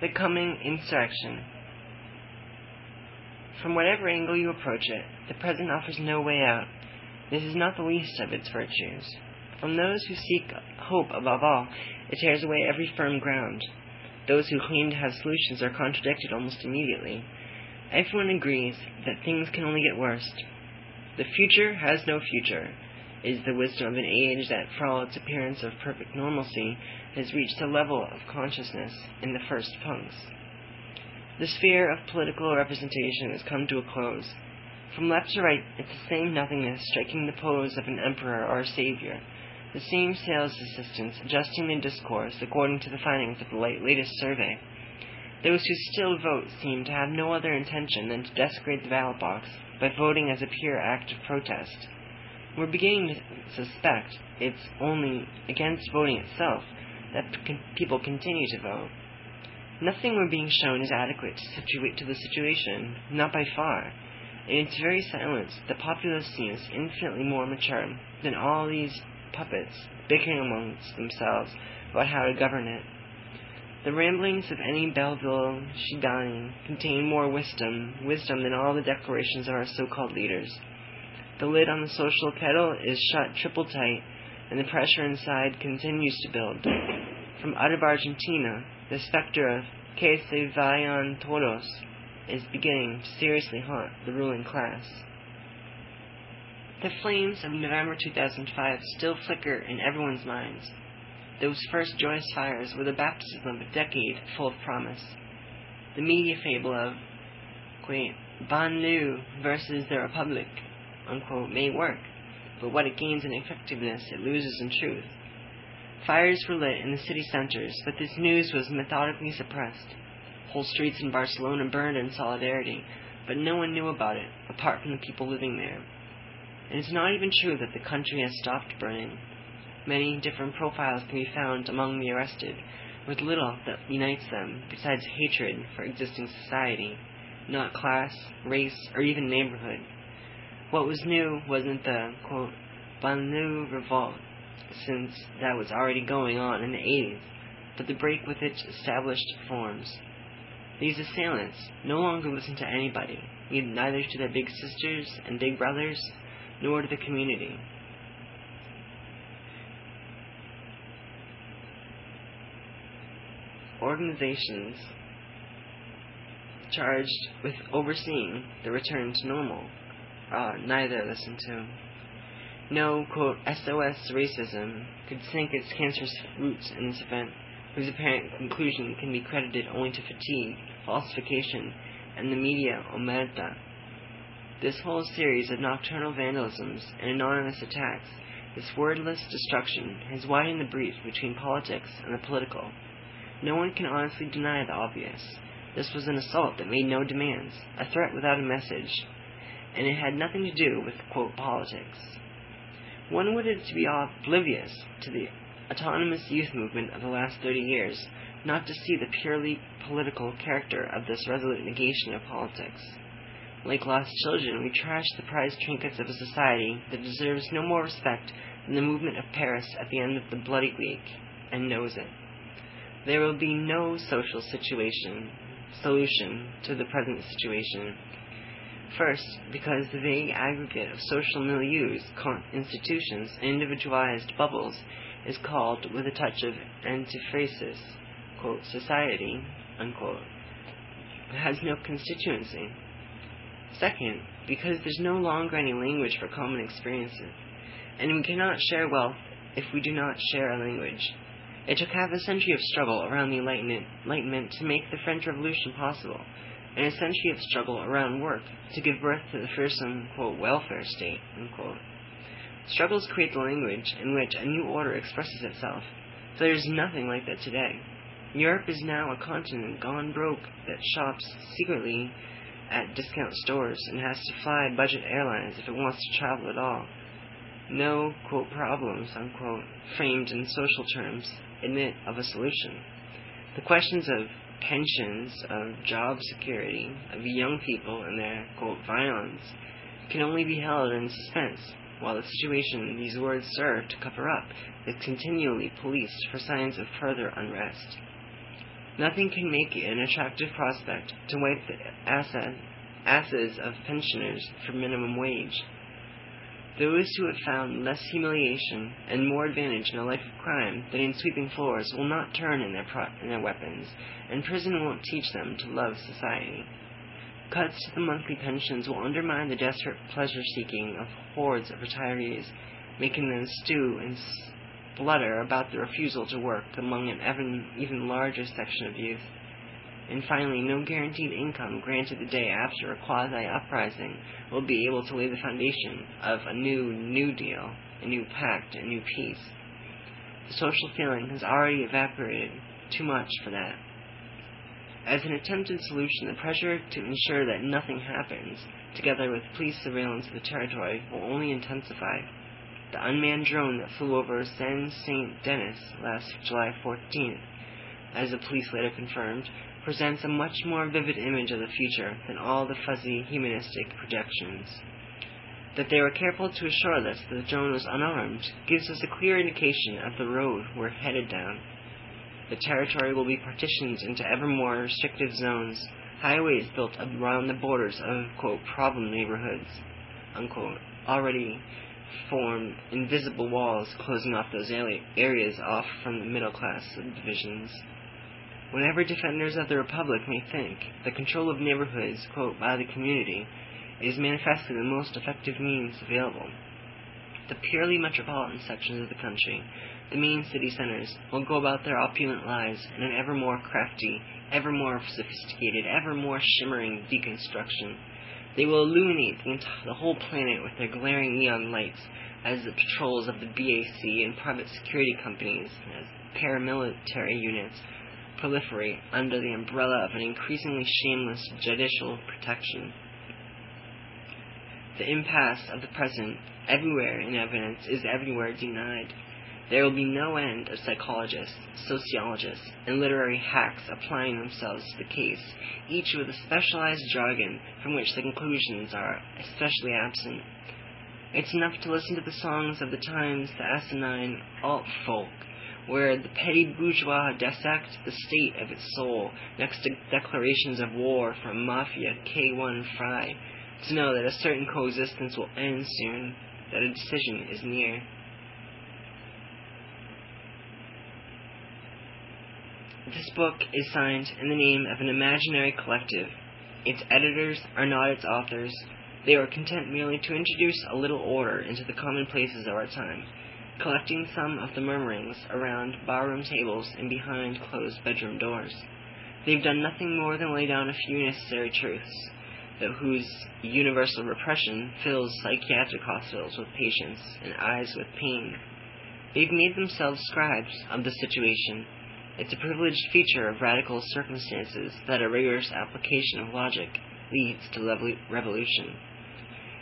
The coming insurrection. From whatever angle you approach it, the present offers no way out. This is not the least of its virtues. From those who seek hope above all, it tears away every firm ground. Those who claim to have solutions are contradicted almost immediately. Everyone agrees that things can only get worse. The future has no future, is the wisdom of an age that, for all its appearance of perfect normalcy, has reached a level of consciousness in the first punks. The sphere of political representation has come to a close. From left to right, it's the same nothingness striking the pose of an emperor or a savior, the same sales assistants adjusting their discourse according to the findings of the latest survey. Those who still vote seem to have no other intention than to desecrate the ballot box by voting as a pure act of protest. We're beginning to suspect it's only against voting itself that people continue to vote. Nothing we're being shown is adequate to, situate to the situation, not by far. In its very silence, the populace seems infinitely more mature than all these puppets bickering amongst themselves about how to govern it. The ramblings of any Belleville chibani contain more wisdom, wisdom than all the declarations of our so-called leaders. The lid on the social kettle is shut triple tight, and the pressure inside continues to build. From out of Argentina, the specter of que se vayan todos is beginning to seriously haunt the ruling class. The flames of November 2005 still flicker in everyone's minds. Those first joyous fires were the baptism of a decade full of promise. The media fable of, banlieue versus the Republic, unquote, may work, but what it gains in effectiveness it loses in truth. Fires were lit in the city centers, but this news was methodically suppressed. Whole streets in Barcelona burned in solidarity, but no one knew about it, apart from the people living there. It is not even true that the country has stopped burning. Many different profiles can be found among the arrested, with little that unites them besides hatred for existing society, not class, race, or even neighborhood. What was new wasn't the, quote, revolt, since that was already going on in the 80s, but the break with its established forms. These assailants no longer listened to anybody, neither to their big sisters and big brothers, nor to the community. Organizations charged with overseeing the return to normal uh, neither listen to. No, quote, SOS racism could sink its cancerous roots in this event, whose apparent conclusion can be credited only to fatigue, falsification, and the media omerta. This whole series of nocturnal vandalisms and anonymous attacks, this wordless destruction, has widened the breach between politics and the political. No one can honestly deny the obvious. This was an assault that made no demands, a threat without a message, and it had nothing to do with, quote, politics. One would to be oblivious to the autonomous youth movement of the last 30 years, not to see the purely political character of this resolute negation of politics. Like lost children, we trash the prized trinkets of a society that deserves no more respect than the movement of Paris at the end of the Bloody Week, and knows it. There will be no social situation solution to the present situation First, because the vague aggregate of social milieus, institutions, individualized bubbles is called, with a touch of antiphrasis, quote, society, unquote, has no constituency. Second, because there's no longer any language for common experiences, and we cannot share wealth if we do not share a language. It took half a century of struggle around the Enlightenment, Enlightenment to make the French Revolution possible and a century of struggle around work to give birth to the fearsome, welfare state, unquote. Struggles create the language in which a new order expresses itself. So there is nothing like that today. Europe is now a continent gone broke that shops secretly at discount stores and has to fly budget airlines if it wants to travel at all. No, quote, problems, unquote, framed in social terms admit of a solution. The questions of pensions, of job security, of young people and their, quote, violence, can only be held in suspense, while the situation these words serve to cover up is continually policed for signs of further unrest. Nothing can make it an attractive prospect to wipe the asses of pensioners for minimum wage. Those who have found less humiliation and more advantage in a life of crime than in sweeping floors will not turn in their, weapons, and prison won't teach them to love society. Cuts to the monthly pensions will undermine the desperate pleasure seeking of hordes of retirees, making them stew and splutter about the refusal to work among an even, even larger section of youth. And finally, no guaranteed income granted the day after a quasi uprising will be able to lay the foundation of a new New Deal, a new pact, a new peace. The social feeling has already evaporated too much for that. As an attempted solution, the pressure to ensure that nothing happens, together with police surveillance of the territory, will only intensify. The unmanned drone that flew over San St. Denis last July 14th, as the police later confirmed, presents a much more vivid image of the future than all the fuzzy humanistic projections. That they were careful to assure us that the drone was unarmed gives us a clear indication of the road we're headed down. The territory will be partitioned into ever more restrictive zones, highways built around the borders of, quote, problem neighborhoods, unquote, already form invisible walls closing off those areas off from the middle class divisions. Whenever defenders of the Republic may think the control of neighborhoods, by the community, is manifestly the most effective means available, the purely metropolitan sections of the country, the main city centers, will go about their opulent lives in an ever more crafty, ever more sophisticated, ever more shimmering deconstruction. They will illuminate the, the whole planet with their glaring neon lights as the patrols of the BAC and private security companies, as paramilitary units, proliferate under the umbrella of an increasingly shameless judicial protection. The impasse of the present, everywhere in evidence, is everywhere denied. There will be no end of psychologists, sociologists, and literary hacks applying themselves to the case, each with a specialized jargon from which the conclusions are especially absent. It's enough to listen to the songs of the times, the asinine alt folk, where the petty bourgeois dissect the state of its soul next to declarations of war from Mafia K1 Fry, to know that a certain coexistence will end soon, that a decision is near. This book is signed in the name of an imaginary collective. Its editors are not its authors. They are content merely to introduce a little order into the commonplaces of our time collecting some of the murmurings around barroom tables and behind closed bedroom doors. They've done nothing more than lay down a few necessary truths, that whose universal repression fills psychiatric hospitals with patients and eyes with pain. They've made themselves scribes of the situation. It's a privileged feature of radical circumstances that a rigorous application of logic leads to revolution.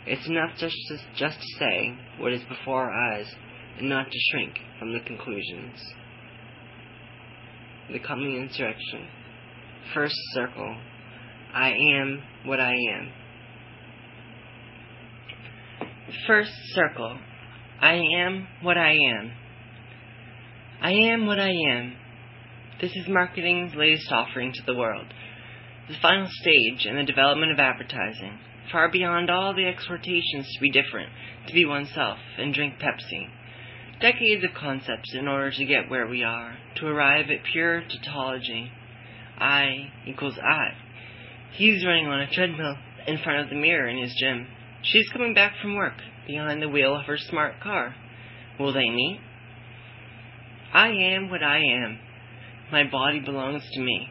It's enough just to, just to say what is before our eyes and not to shrink from the conclusions. The coming insurrection. First circle. I am what I am. First circle. I am what I am. I am what I am. This is marketing's latest offering to the world. The final stage in the development of advertising, far beyond all the exhortations to be different, to be oneself, and drink Pepsi decades of concepts in order to get where we are, to arrive at pure tautology. I equals I. He's running on a treadmill in front of the mirror in his gym. She's coming back from work behind the wheel of her smart car. Will they meet? I am what I am. My body belongs to me.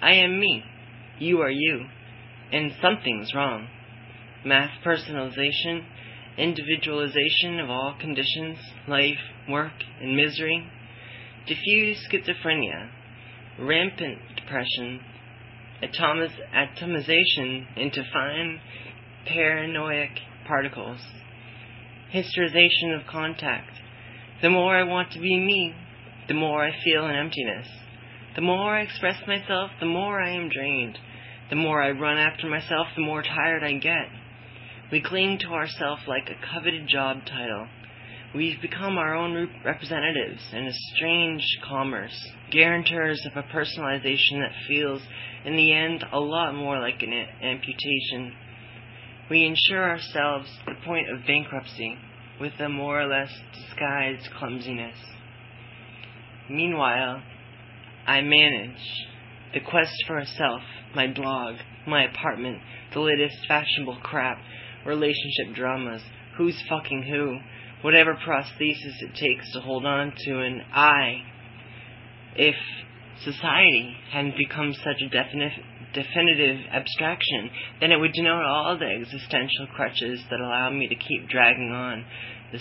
I am me. You are you. And something's wrong. Mass personalization individualization of all conditions, life, work, and misery, diffuse schizophrenia, rampant depression, atomiz- atomization into fine paranoid particles, hysterization of contact. The more I want to be me, the more I feel an emptiness. The more I express myself, the more I am drained. The more I run after myself, the more tired I get. We cling to ourself like a coveted job title. We've become our own representatives in a strange commerce, guarantors of a personalization that feels, in the end, a lot more like an amputation. We insure ourselves the point of bankruptcy with a more or less disguised clumsiness. Meanwhile, I manage the quest for a self, my blog, my apartment, the latest fashionable crap, relationship dramas, who's fucking who, whatever prosthesis it takes to hold on to an I. If society hadn't become such a definite, definitive abstraction, then it would denote all the existential crutches that allow me to keep dragging on the,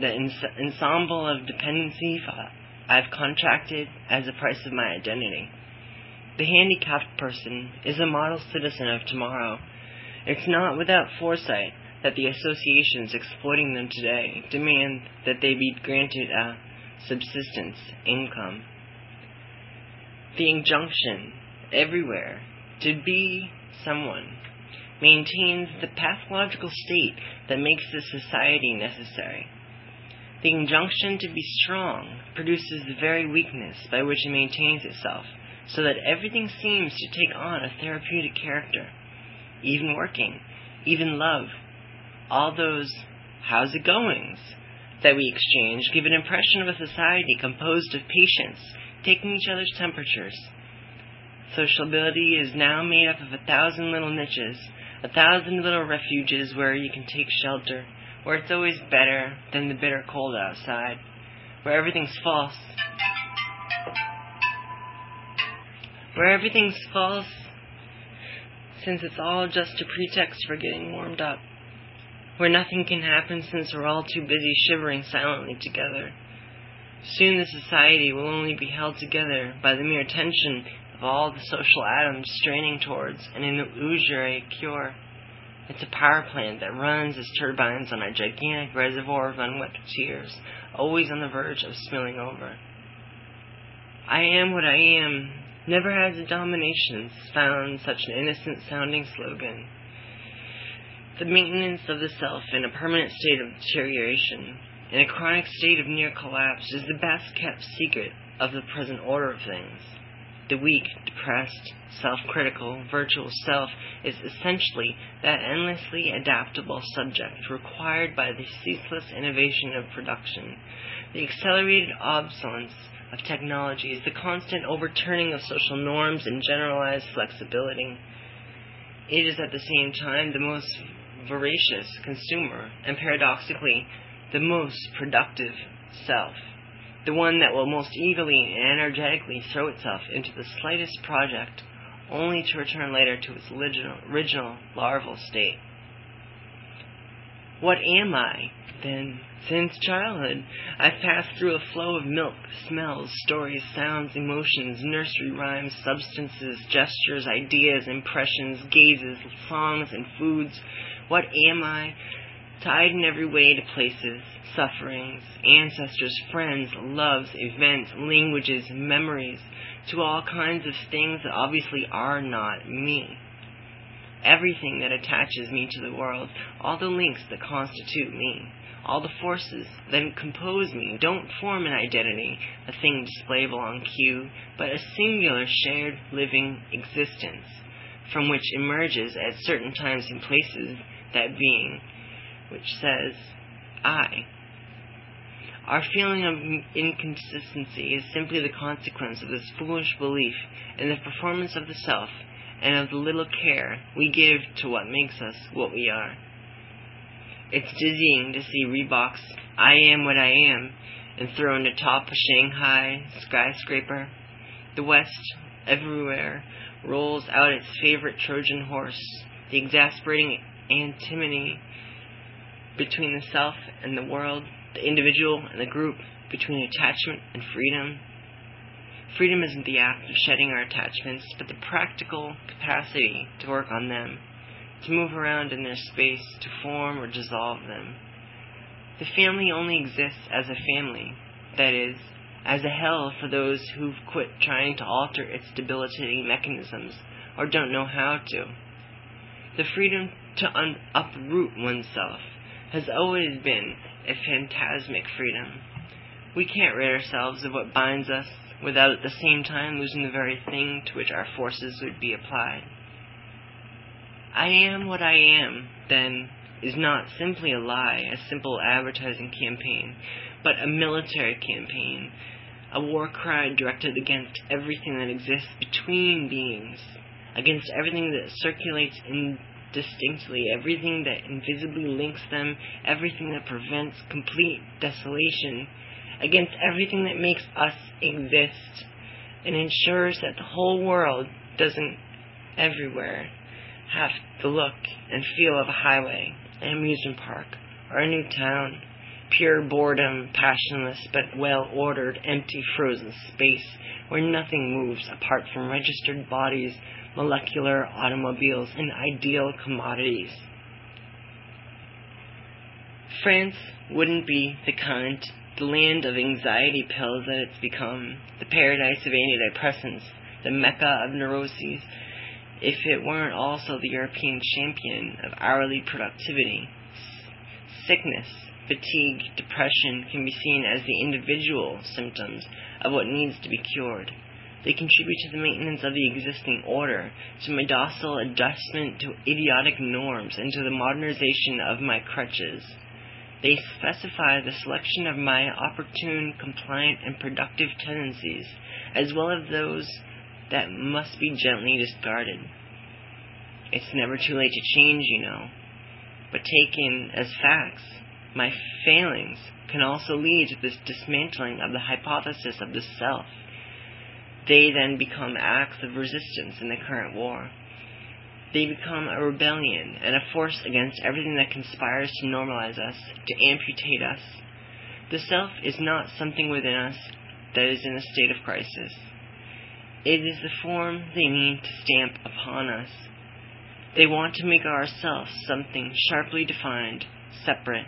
the ensemble of dependency I've contracted as the price of my identity. The handicapped person is a model citizen of tomorrow. It's not without foresight that the associations exploiting them today demand that they be granted a subsistence income. The injunction everywhere to be someone maintains the pathological state that makes this society necessary. The injunction to be strong produces the very weakness by which it maintains itself, so that everything seems to take on a therapeutic character. Even working, even love, all those how's it goings that we exchange give an impression of a society composed of patients taking each other's temperatures. Sociability is now made up of a thousand little niches, a thousand little refuges where you can take shelter, where it's always better than the bitter cold outside, where everything's false. Where everything's false, since it's all just a pretext for getting warmed up where nothing can happen since we're all too busy shivering silently together. Soon the society will only be held together by the mere tension of all the social atoms straining towards an illusory cure. It's a power plant that runs as turbines on a gigantic reservoir of unwept tears, always on the verge of spilling over. I am what I am never has the dominations found such an innocent sounding slogan. The maintenance of the self in a permanent state of deterioration, in a chronic state of near collapse, is the best kept secret of the present order of things. The weak, depressed, self critical, virtual self is essentially that endlessly adaptable subject required by the ceaseless innovation of production, the accelerated obsolescence of technologies, the constant overturning of social norms and generalized flexibility. It is at the same time the most voracious consumer, and paradoxically, the most productive self. The one that will most eagerly and energetically throw itself into the slightest project, only to return later to its original, original larval state. What am I, then? Since childhood, I've passed through a flow of milk, smells, stories, sounds, emotions, nursery rhymes, substances, gestures, ideas, impressions, gazes, songs, and foods, what am I? Tied in every way to places, sufferings, ancestors, friends, loves, events, languages, memories, to all kinds of things that obviously are not me. Everything that attaches me to the world, all the links that constitute me, all the forces that compose me don't form an identity, a thing displayable on cue, but a singular shared living existence, from which emerges at certain times and places that being, which says, I. Our feeling of inconsistency is simply the consequence of this foolish belief in the performance of the self and of the little care we give to what makes us what we are. It's dizzying to see Reebok's I am what I am and enthroned atop a Shanghai skyscraper. The West, everywhere, rolls out its favorite Trojan horse, the exasperating antinomy between the self and the world, the individual and the group, between attachment and freedom. Freedom isn't the act of shedding our attachments, but the practical capacity to work on them, to move around in their space, to form or dissolve them. The family only exists as a family, that is, as a hell for those who've quit trying to alter its debilitating mechanisms or don't know how to. The freedom to un- uproot oneself has always been a phantasmic freedom. We can't rid ourselves of what binds us without at the same time losing the very thing to which our forces would be applied. I am what I am, then, is not simply a lie, a simple advertising campaign, but a military campaign, a war cry directed against everything that exists between beings, against everything that circulates indistinctly, everything that invisibly links them, everything that prevents complete desolation, against everything that makes us exist, and ensures that the whole world doesn't everywhere have the look and feel of a highway, an amusement park, or a new town. Pure boredom, passionless but well ordered, empty, frozen space where nothing moves apart from registered bodies, molecular automobiles, and ideal commodities. France wouldn't be the kind, the land of anxiety pills that it's become, the paradise of antidepressants, the mecca of neuroses, if it weren't also the European champion of hourly productivity. Sickness, fatigue, depression can be seen as the individual symptoms of what needs to be cured. They contribute to the maintenance of the existing order, to my docile adjustment to idiotic norms, and to the modernization of my crutches. They specify the selection of my opportune, compliant, and productive tendencies, as well as those that must be gently discarded. It's never too late to change, you know. But taken as facts, my failings can also lead to this dismantling of the hypothesis of the self. They then become acts of resistance in the current war. They become a rebellion and a force against everything that conspires to normalize us, to amputate us. The self is not something within us that is in a state of crisis. It is the form they mean to stamp upon us. They want to make ourselves something sharply defined, separate,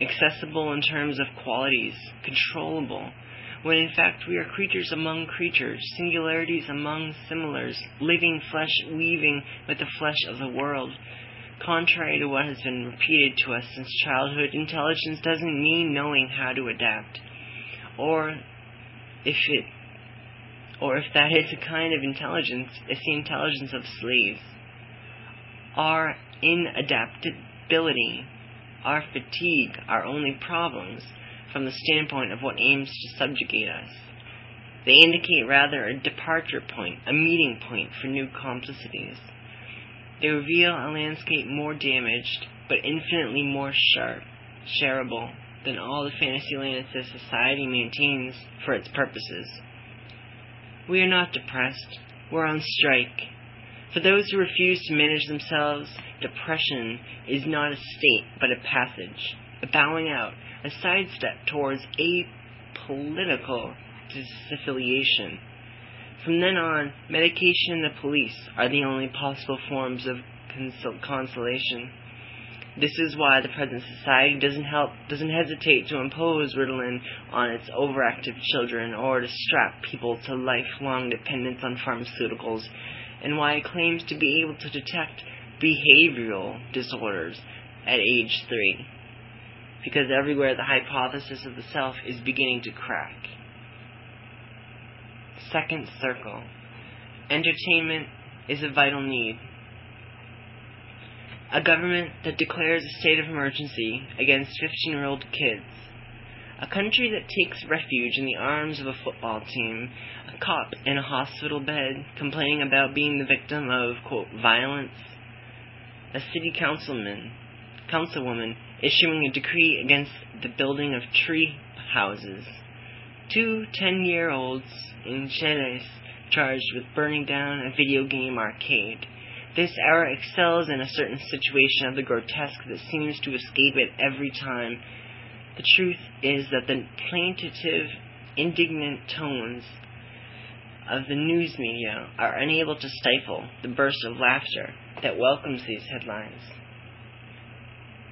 accessible in terms of qualities, controllable, when in fact we are creatures among creatures, singularities among similars, living flesh weaving with the flesh of the world. Contrary to what has been repeated to us since childhood, intelligence doesn't mean knowing how to adapt. Or if it or if that is a kind of intelligence, it's the intelligence of slaves. Our inadaptability, our fatigue, our only problems from the standpoint of what aims to subjugate us. They indicate rather a departure point, a meeting point for new complicities. They reveal a landscape more damaged, but infinitely more sharp, shareable, than all the fantasy lands that society maintains for its purposes. We are not depressed. We're on strike. For those who refuse to manage themselves, depression is not a state, but a passage, a bowing out, a sidestep towards apolitical disaffiliation. From then on, medication and the police are the only possible forms of consol- consolation. This is why the present society doesn't help doesn't hesitate to impose Ritalin on its overactive children or to strap people to lifelong dependence on pharmaceuticals, and why it claims to be able to detect behavioral disorders at age three. Because everywhere the hypothesis of the self is beginning to crack. Second circle. Entertainment is a vital need a government that declares a state of emergency against 15 year old kids. A country that takes refuge in the arms of a football team. A cop in a hospital bed complaining about being the victim of, quote, violence. A city councilman, councilwoman issuing a decree against the building of tree houses. Two 10 year olds in Chelles charged with burning down a video game arcade this era excels in a certain situation of the grotesque that seems to escape it every time. The truth is that the plaintive, indignant tones of the news media are unable to stifle the burst of laughter that welcomes these headlines.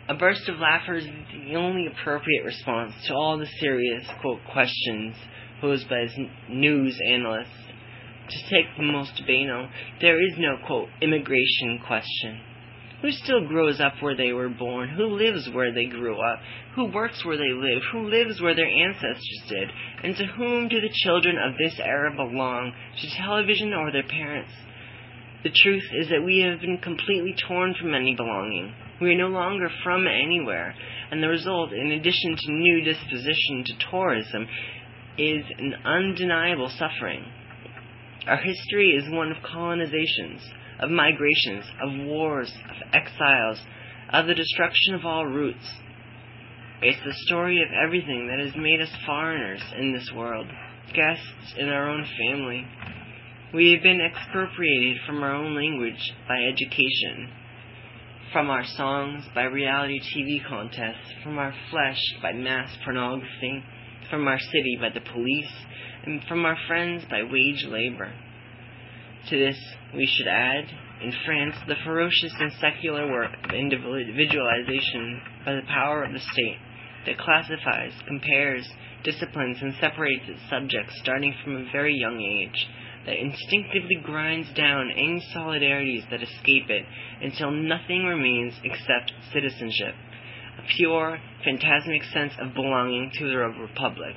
A burst of laughter is the only appropriate response to all the serious, quote, questions posed by news analysts to take the most banal, there is no, quote, immigration question. Who still grows up where they were born? Who lives where they grew up? Who works where they live? Who lives where their ancestors did? And to whom do the children of this era belong? To television or their parents? The truth is that we have been completely torn from any belonging. We are no longer from anywhere, and the result, in addition to new disposition to tourism, is an undeniable suffering. Our history is one of colonizations, of migrations, of wars, of exiles, of the destruction of all roots. It's the story of everything that has made us foreigners in this world, guests in our own family. We have been expropriated from our own language by education, from our songs by reality TV contests, from our flesh by mass pornography, from our city by the police, and from our friends by wage labor. To this, we should add, in France, the ferocious and secular work of individualization by the power of the state that classifies, compares, disciplines, and separates its subjects starting from a very young age, that instinctively grinds down any solidarities that escape it until nothing remains except citizenship, a pure, phantasmic sense of belonging to the republic.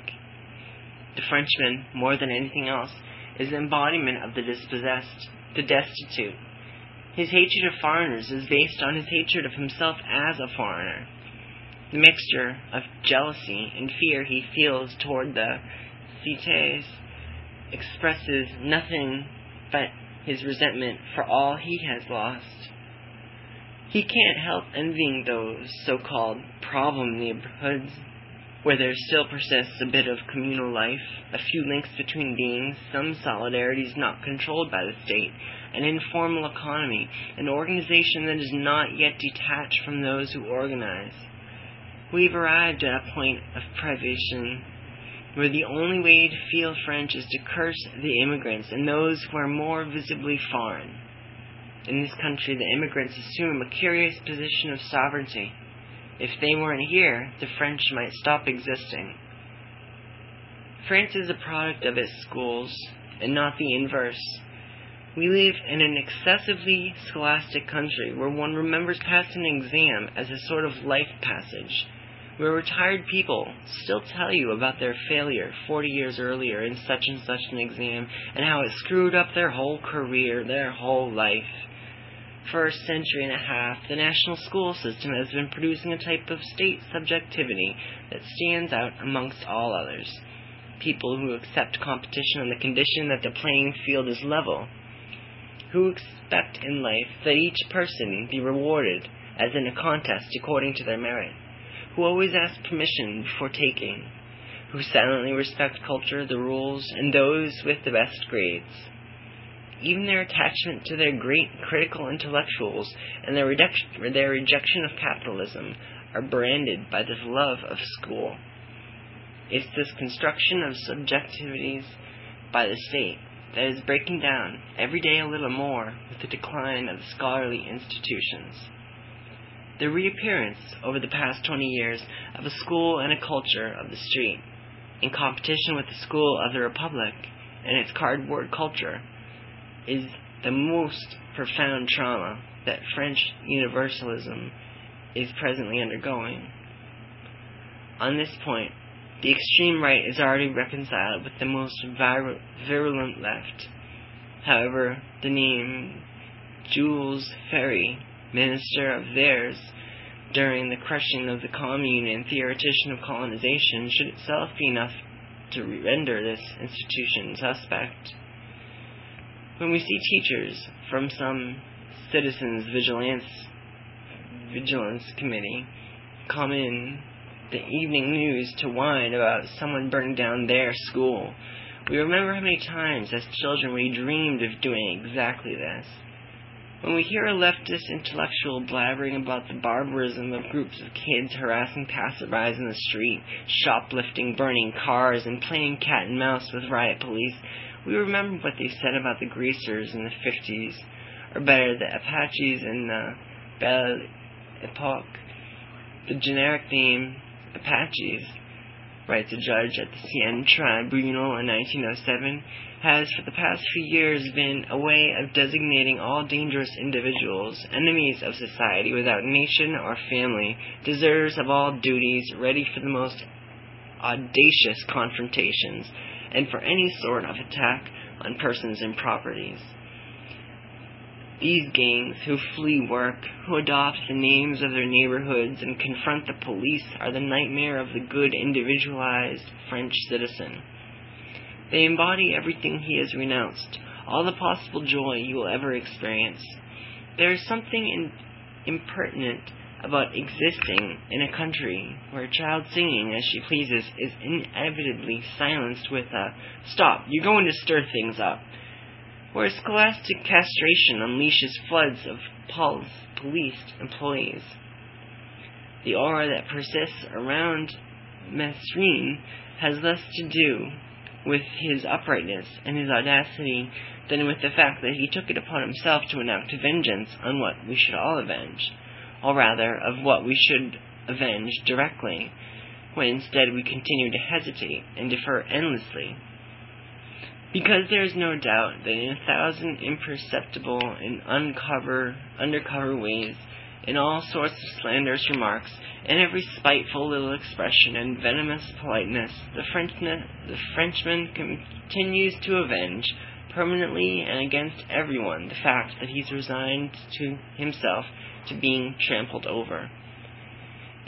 The Frenchman, more than anything else, is the embodiment of the dispossessed, the destitute. His hatred of foreigners is based on his hatred of himself as a foreigner. The mixture of jealousy and fear he feels toward the cités expresses nothing but his resentment for all he has lost. He can't help envying those so-called problem neighborhoods where there still persists a bit of communal life, a few links between beings, some solidarities not controlled by the state, an informal economy, an organization that is not yet detached from those who organize. We've arrived at a point of privation where the only way to feel French is to curse the immigrants and those who are more visibly foreign. In this country, the immigrants assume a curious position of sovereignty. If they weren't here, the French might stop existing. France is a product of its schools, and not the inverse. We live in an excessively scholastic country where one remembers passing an exam as a sort of life passage, where retired people still tell you about their failure 40 years earlier in such and such an exam and how it screwed up their whole career, their whole life. For a century and a half, the national school system has been producing a type of state subjectivity that stands out amongst all others. People who accept competition on the condition that the playing field is level, who expect in life that each person be rewarded as in a contest according to their merit, who always ask permission before taking, who silently respect culture, the rules, and those with the best grades even their attachment to their great critical intellectuals and their, their rejection of capitalism are branded by this love of school. It's this construction of subjectivities by the state that is breaking down every day a little more with the decline of the scholarly institutions. The reappearance over the past 20 years of a school and a culture of the street, in competition with the school of the Republic and its cardboard culture, is the most profound trauma that French universalism is presently undergoing. On this point, the extreme right is already reconciled with the most vir- virulent left. However, the name Jules Ferry, minister of theirs during the crushing of the commune and theoretician of colonization, should itself be enough to render this institution suspect. When we see teachers from some citizens vigilance vigilance committee come in the evening news to whine about someone burning down their school, we remember how many times as children we dreamed of doing exactly this. When we hear a leftist intellectual blabbering about the barbarism of groups of kids harassing passerbys in the street, shoplifting, burning cars, and playing cat and mouse with riot police, we remember what they said about the greasers in the 50s, or better, the Apaches in the Belle Epoque. The generic name Apaches writes a judge at the Seine Tribunal in 1907, has for the past few years been a way of designating all dangerous individuals, enemies of society without nation or family, deserters of all duties, ready for the most audacious confrontations, and for any sort of attack on persons and properties. These gangs who flee work, who adopt the names of their neighborhoods and confront the police are the nightmare of the good individualized French citizen. They embody everything he has renounced, all the possible joy you will ever experience. There is something in, impertinent about existing in a country where a child singing as she pleases is inevitably silenced with a stop, you're going to stir things up where scholastic castration unleashes floods of pulse, police employees. The aura that persists around Mesrine has less to do with his uprightness and his audacity than with the fact that he took it upon himself to enact vengeance on what we should all avenge, or rather of what we should avenge directly, when instead we continue to hesitate and defer endlessly. Because there is no doubt that in a thousand imperceptible and uncover, undercover ways, in all sorts of slanderous remarks, in every spiteful little expression and venomous politeness, the Frenchman, the Frenchman continues to avenge, permanently and against everyone, the fact that he's resigned to himself to being trampled over.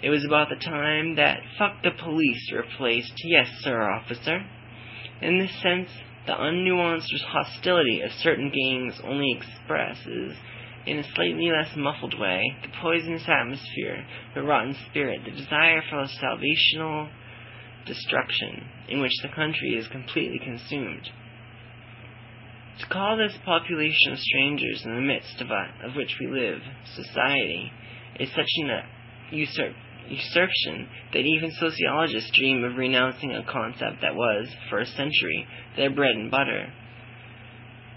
It was about the time that fuck the police replaced yes sir officer. In this sense, the unnuanced hostility of certain gangs only expresses, in a slightly less muffled way, the poisonous atmosphere, the rotten spirit, the desire for a salvational destruction, in which the country is completely consumed. To call this population of strangers in the midst of, a, of which we live, society, is such an uh, usurp, usurpation that even sociologists dream of renouncing a concept that was, for a century, their bread and butter.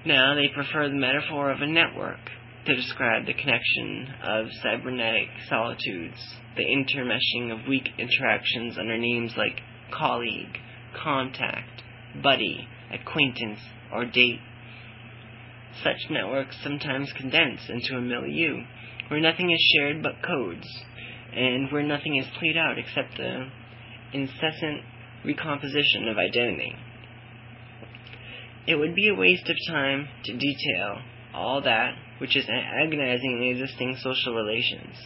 Now they prefer the metaphor of a network to describe the connection of cybernetic solitudes, the intermeshing of weak interactions under names like colleague, contact, buddy, acquaintance, or date. Such networks sometimes condense into a milieu, where nothing is shared but codes, and where nothing is played out except the incessant recomposition of identity. It would be a waste of time to detail all that which is agonizing in existing social relations.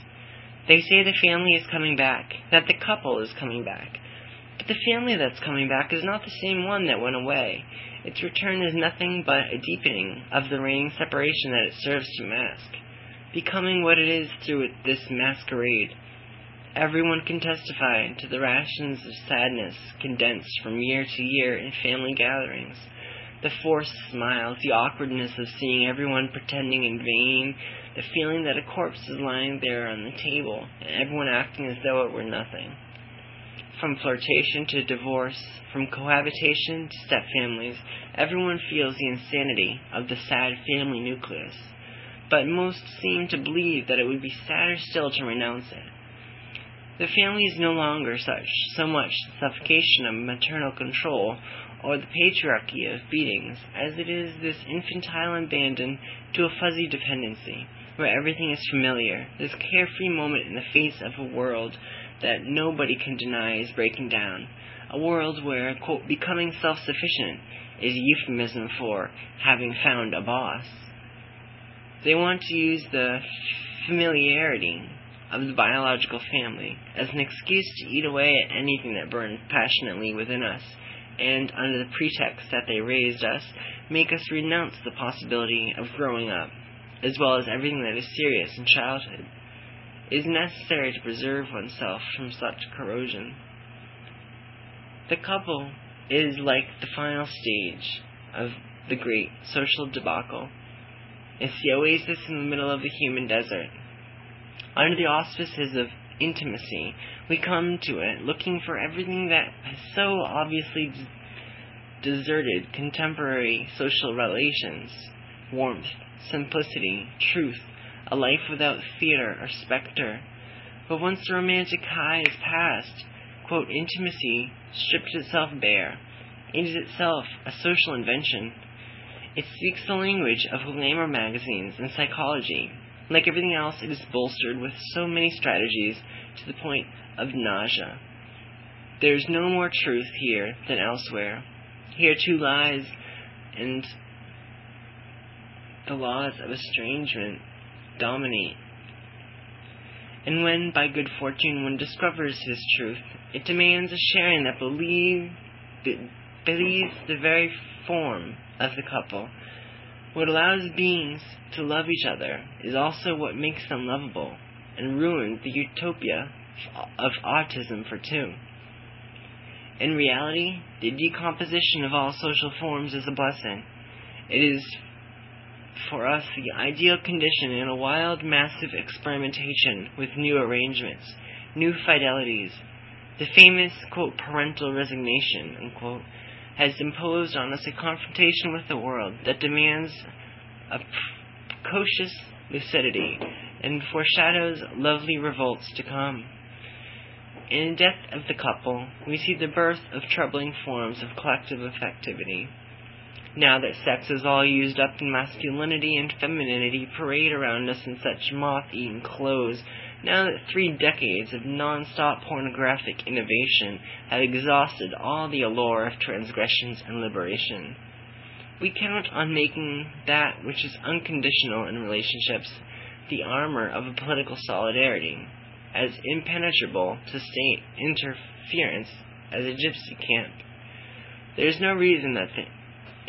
They say the family is coming back, that the couple is coming back. But the family that's coming back is not the same one that went away. Its return is nothing but a deepening of the reigning separation that it serves to mask, becoming what it is through this masquerade Everyone can testify to the rations of sadness condensed from year to year in family gatherings. The forced smiles, the awkwardness of seeing everyone pretending in vain, the feeling that a corpse is lying there on the table, and everyone acting as though it were nothing. From flirtation to divorce, from cohabitation to stepfamilies, everyone feels the insanity of the sad family nucleus. But most seem to believe that it would be sadder still to renounce it. The family is no longer such, so much the suffocation of maternal control or the patriarchy of beatings, as it is this infantile abandon to a fuzzy dependency, where everything is familiar, this carefree moment in the face of a world that nobody can deny is breaking down, a world where, quote, becoming self-sufficient is a euphemism for having found a boss. They want to use the familiarity of the biological family as an excuse to eat away at anything that burns passionately within us, and under the pretext that they raised us, make us renounce the possibility of growing up, as well as everything that is serious in childhood. It is necessary to preserve oneself from such corrosion. The couple is like the final stage of the great social debacle. It's the oasis in the middle of the human desert under the auspices of intimacy, we come to it looking for everything that has so obviously deserted contemporary social relations warmth, simplicity, truth, a life without theater or spectre. But once the romantic high is past, quote, intimacy strips itself bare. It is itself a social invention. It speaks the language of glamour magazines and psychology. Like everything else, it is bolstered with so many strategies to the point of nausea. There is no more truth here than elsewhere. Here too lies and the laws of estrangement dominate. And when by good fortune one discovers his truth, it demands a sharing that believe, believes the very form of the couple. What allows beings to love each other is also what makes them lovable and ruins the utopia of autism for two. In reality, the decomposition of all social forms is a blessing. It is for us the ideal condition in a wild, massive experimentation with new arrangements, new fidelities. The famous, quote, parental resignation, unquote, has imposed on us a confrontation with the world that demands a precocious lucidity and foreshadows lovely revolts to come. In the death of the couple, we see the birth of troubling forms of collective affectivity. Now that sex is all used up in masculinity and femininity parade around us in such moth-eaten clothes, now that three decades of non-stop pornographic innovation have exhausted all the allure of transgressions and liberation, we count on making that which is unconditional in relationships the armor of a political solidarity, as impenetrable to state interference as a gypsy camp. There is no reason that the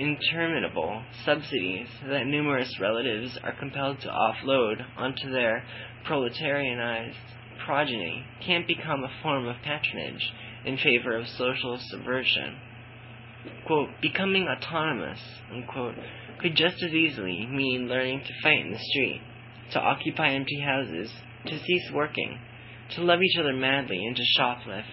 interminable subsidies that numerous relatives are compelled to offload onto their proletarianized progeny can't become a form of patronage in favor of social subversion. Quote, becoming autonomous, unquote, could just as easily mean learning to fight in the street, to occupy empty houses, to cease working, to love each other madly, and to shoplift.